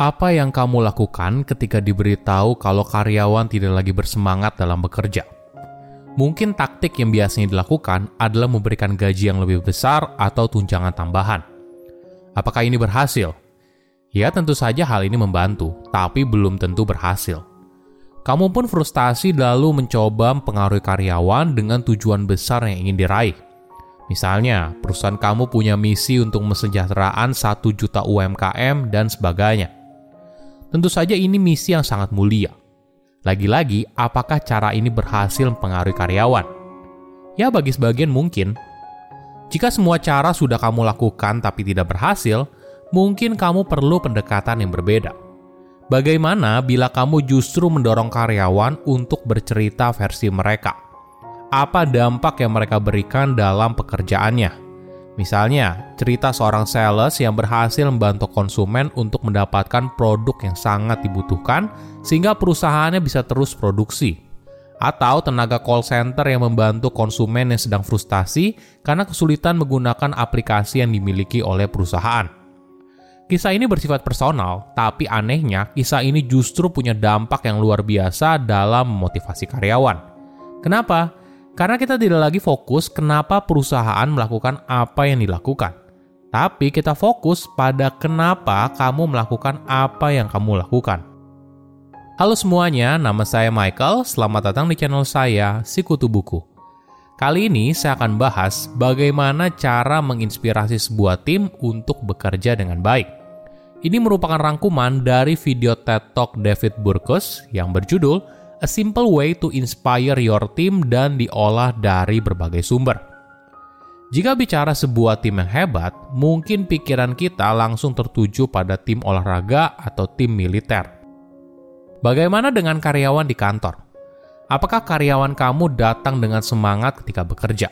Apa yang kamu lakukan ketika diberitahu kalau karyawan tidak lagi bersemangat dalam bekerja? Mungkin taktik yang biasanya dilakukan adalah memberikan gaji yang lebih besar atau tunjangan tambahan. Apakah ini berhasil? Ya, tentu saja hal ini membantu, tapi belum tentu berhasil. Kamu pun frustasi lalu mencoba mempengaruhi karyawan dengan tujuan besar yang ingin diraih. Misalnya, perusahaan kamu punya misi untuk mesejahteraan 1 juta UMKM dan sebagainya. Tentu saja ini misi yang sangat mulia. Lagi-lagi, apakah cara ini berhasil mempengaruhi karyawan? Ya, bagi sebagian mungkin. Jika semua cara sudah kamu lakukan tapi tidak berhasil, mungkin kamu perlu pendekatan yang berbeda. Bagaimana bila kamu justru mendorong karyawan untuk bercerita versi mereka? Apa dampak yang mereka berikan dalam pekerjaannya? Misalnya, cerita seorang sales yang berhasil membantu konsumen untuk mendapatkan produk yang sangat dibutuhkan sehingga perusahaannya bisa terus produksi. Atau tenaga call center yang membantu konsumen yang sedang frustasi karena kesulitan menggunakan aplikasi yang dimiliki oleh perusahaan. Kisah ini bersifat personal, tapi anehnya kisah ini justru punya dampak yang luar biasa dalam memotivasi karyawan. Kenapa? Karena kita tidak lagi fokus kenapa perusahaan melakukan apa yang dilakukan. Tapi kita fokus pada kenapa kamu melakukan apa yang kamu lakukan. Halo semuanya, nama saya Michael. Selamat datang di channel saya, Sikutu Buku. Kali ini saya akan bahas bagaimana cara menginspirasi sebuah tim untuk bekerja dengan baik. Ini merupakan rangkuman dari video TED Talk David Burkus yang berjudul a simple way to inspire your team dan diolah dari berbagai sumber. Jika bicara sebuah tim yang hebat, mungkin pikiran kita langsung tertuju pada tim olahraga atau tim militer. Bagaimana dengan karyawan di kantor? Apakah karyawan kamu datang dengan semangat ketika bekerja?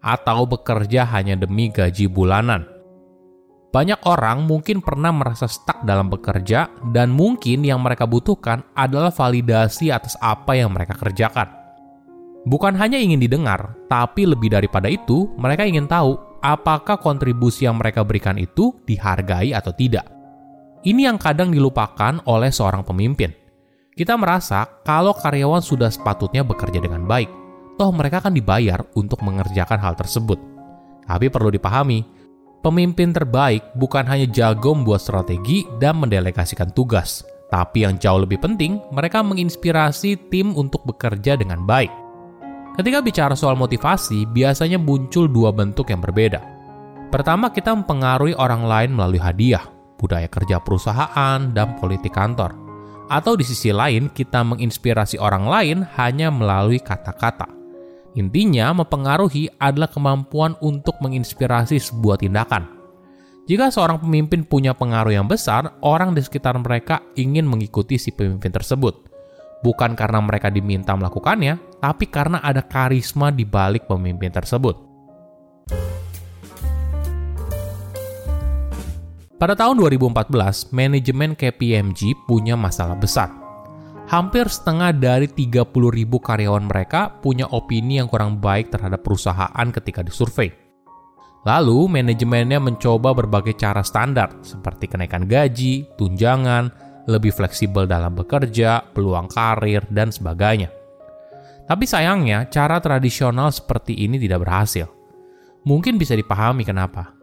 Atau bekerja hanya demi gaji bulanan? Banyak orang mungkin pernah merasa stuck dalam bekerja dan mungkin yang mereka butuhkan adalah validasi atas apa yang mereka kerjakan. Bukan hanya ingin didengar, tapi lebih daripada itu, mereka ingin tahu apakah kontribusi yang mereka berikan itu dihargai atau tidak. Ini yang kadang dilupakan oleh seorang pemimpin. Kita merasa kalau karyawan sudah sepatutnya bekerja dengan baik, toh mereka akan dibayar untuk mengerjakan hal tersebut. Tapi perlu dipahami, Pemimpin terbaik bukan hanya jago membuat strategi dan mendelegasikan tugas, tapi yang jauh lebih penting, mereka menginspirasi tim untuk bekerja dengan baik. Ketika bicara soal motivasi, biasanya muncul dua bentuk yang berbeda. Pertama, kita mempengaruhi orang lain melalui hadiah, budaya kerja perusahaan, dan politik kantor. Atau di sisi lain, kita menginspirasi orang lain hanya melalui kata-kata. Intinya, mempengaruhi adalah kemampuan untuk menginspirasi sebuah tindakan. Jika seorang pemimpin punya pengaruh yang besar, orang di sekitar mereka ingin mengikuti si pemimpin tersebut. Bukan karena mereka diminta melakukannya, tapi karena ada karisma di balik pemimpin tersebut. Pada tahun 2014, manajemen KPMG punya masalah besar hampir setengah dari 30 ribu karyawan mereka punya opini yang kurang baik terhadap perusahaan ketika disurvei. Lalu, manajemennya mencoba berbagai cara standar, seperti kenaikan gaji, tunjangan, lebih fleksibel dalam bekerja, peluang karir, dan sebagainya. Tapi sayangnya, cara tradisional seperti ini tidak berhasil. Mungkin bisa dipahami kenapa.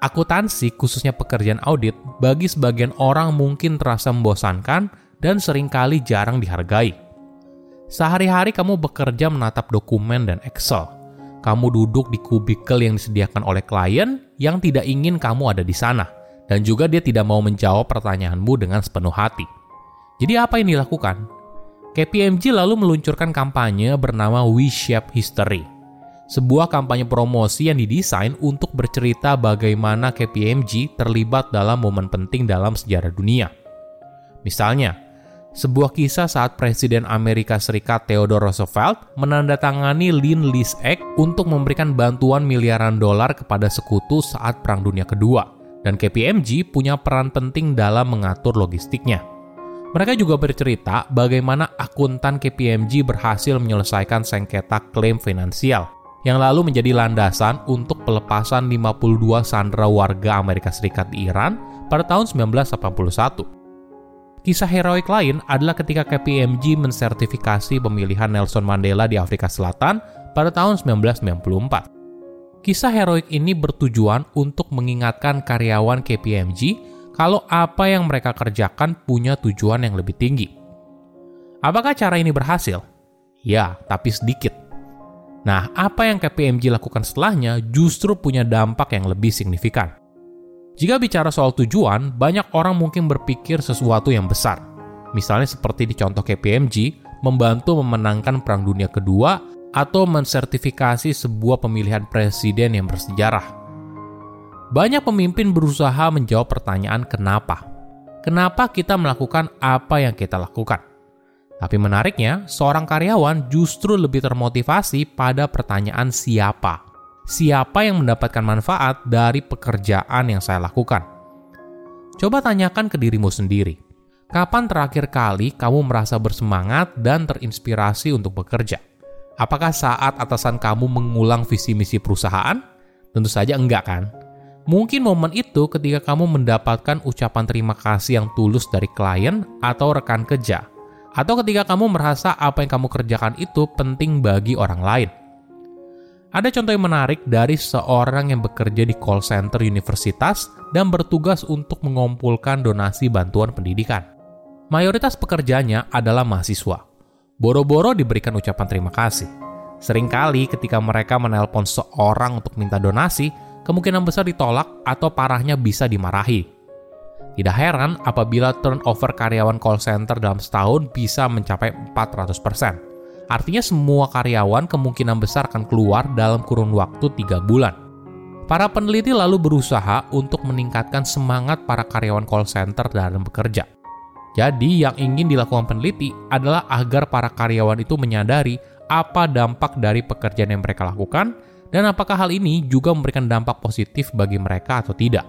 Akuntansi, khususnya pekerjaan audit, bagi sebagian orang mungkin terasa membosankan dan sering kali jarang dihargai. Sehari-hari kamu bekerja menatap dokumen dan Excel. Kamu duduk di kubikel yang disediakan oleh klien yang tidak ingin kamu ada di sana, dan juga dia tidak mau menjawab pertanyaanmu dengan sepenuh hati. Jadi apa yang dilakukan? KPMG lalu meluncurkan kampanye bernama We Shape History. Sebuah kampanye promosi yang didesain untuk bercerita bagaimana KPMG terlibat dalam momen penting dalam sejarah dunia. Misalnya, sebuah kisah saat Presiden Amerika Serikat Theodore Roosevelt menandatangani Lend-Lease Act untuk memberikan bantuan miliaran dolar kepada sekutu saat Perang Dunia Kedua, dan KPMG punya peran penting dalam mengatur logistiknya. Mereka juga bercerita bagaimana akuntan KPMG berhasil menyelesaikan sengketa klaim finansial, yang lalu menjadi landasan untuk pelepasan 52 sandera warga Amerika Serikat di Iran pada tahun 1981. Kisah heroik lain adalah ketika KPMG mensertifikasi pemilihan Nelson Mandela di Afrika Selatan pada tahun 1994. Kisah heroik ini bertujuan untuk mengingatkan karyawan KPMG kalau apa yang mereka kerjakan punya tujuan yang lebih tinggi. Apakah cara ini berhasil? Ya, tapi sedikit. Nah, apa yang KPMG lakukan setelahnya justru punya dampak yang lebih signifikan. Jika bicara soal tujuan, banyak orang mungkin berpikir sesuatu yang besar. Misalnya seperti di contoh KPMG, membantu memenangkan Perang Dunia Kedua atau mensertifikasi sebuah pemilihan presiden yang bersejarah. Banyak pemimpin berusaha menjawab pertanyaan kenapa. Kenapa kita melakukan apa yang kita lakukan? Tapi menariknya, seorang karyawan justru lebih termotivasi pada pertanyaan siapa siapa yang mendapatkan manfaat dari pekerjaan yang saya lakukan. Coba tanyakan ke dirimu sendiri, kapan terakhir kali kamu merasa bersemangat dan terinspirasi untuk bekerja? Apakah saat atasan kamu mengulang visi misi perusahaan? Tentu saja enggak kan? Mungkin momen itu ketika kamu mendapatkan ucapan terima kasih yang tulus dari klien atau rekan kerja, atau ketika kamu merasa apa yang kamu kerjakan itu penting bagi orang lain. Ada contoh yang menarik dari seorang yang bekerja di call center universitas dan bertugas untuk mengumpulkan donasi bantuan pendidikan. Mayoritas pekerjanya adalah mahasiswa. Boro-boro diberikan ucapan terima kasih. Seringkali ketika mereka menelpon seorang untuk minta donasi, kemungkinan besar ditolak atau parahnya bisa dimarahi. Tidak heran apabila turnover karyawan call center dalam setahun bisa mencapai 400%. Artinya semua karyawan kemungkinan besar akan keluar dalam kurun waktu 3 bulan. Para peneliti lalu berusaha untuk meningkatkan semangat para karyawan call center dalam bekerja. Jadi yang ingin dilakukan peneliti adalah agar para karyawan itu menyadari apa dampak dari pekerjaan yang mereka lakukan dan apakah hal ini juga memberikan dampak positif bagi mereka atau tidak.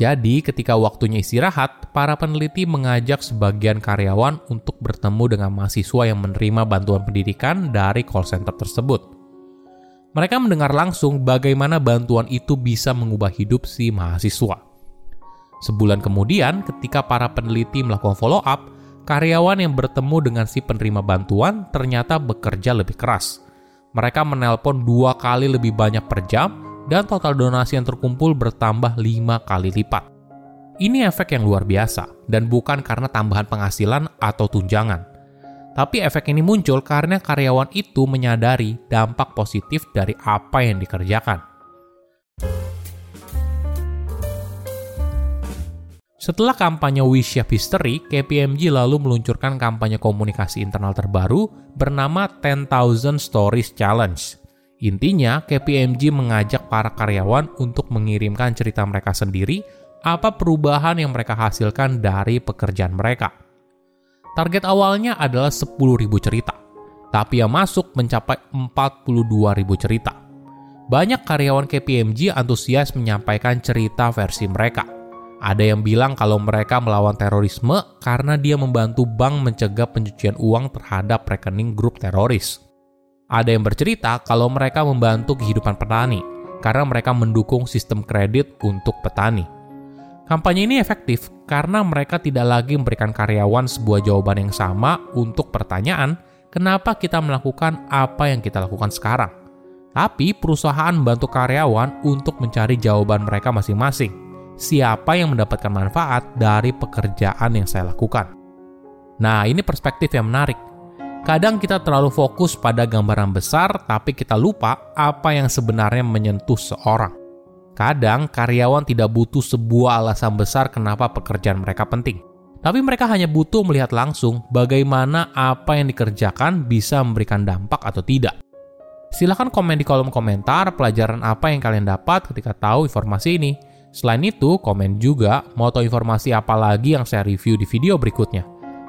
Jadi, ketika waktunya istirahat, para peneliti mengajak sebagian karyawan untuk bertemu dengan mahasiswa yang menerima bantuan pendidikan dari call center tersebut. Mereka mendengar langsung bagaimana bantuan itu bisa mengubah hidup si mahasiswa. Sebulan kemudian, ketika para peneliti melakukan follow-up, karyawan yang bertemu dengan si penerima bantuan ternyata bekerja lebih keras. Mereka menelpon dua kali lebih banyak per jam dan total donasi yang terkumpul bertambah lima kali lipat. Ini efek yang luar biasa, dan bukan karena tambahan penghasilan atau tunjangan. Tapi efek ini muncul karena karyawan itu menyadari dampak positif dari apa yang dikerjakan. Setelah kampanye Wish Up History, KPMG lalu meluncurkan kampanye komunikasi internal terbaru bernama 10,000 Stories Challenge Intinya, KPMG mengajak para karyawan untuk mengirimkan cerita mereka sendiri, apa perubahan yang mereka hasilkan dari pekerjaan mereka. Target awalnya adalah 10.000 cerita, tapi yang masuk mencapai 42.000 cerita. Banyak karyawan KPMG antusias menyampaikan cerita versi mereka. Ada yang bilang kalau mereka melawan terorisme karena dia membantu bank mencegah pencucian uang terhadap rekening grup teroris. Ada yang bercerita kalau mereka membantu kehidupan petani karena mereka mendukung sistem kredit untuk petani. Kampanye ini efektif karena mereka tidak lagi memberikan karyawan sebuah jawaban yang sama untuk pertanyaan kenapa kita melakukan apa yang kita lakukan sekarang. Tapi perusahaan membantu karyawan untuk mencari jawaban mereka masing-masing. Siapa yang mendapatkan manfaat dari pekerjaan yang saya lakukan? Nah, ini perspektif yang menarik Kadang kita terlalu fokus pada gambaran besar, tapi kita lupa apa yang sebenarnya menyentuh seorang. Kadang karyawan tidak butuh sebuah alasan besar kenapa pekerjaan mereka penting, tapi mereka hanya butuh melihat langsung bagaimana apa yang dikerjakan bisa memberikan dampak atau tidak. Silahkan komen di kolom komentar pelajaran apa yang kalian dapat ketika tahu informasi ini. Selain itu, komen juga mau tahu informasi apa lagi yang saya review di video berikutnya.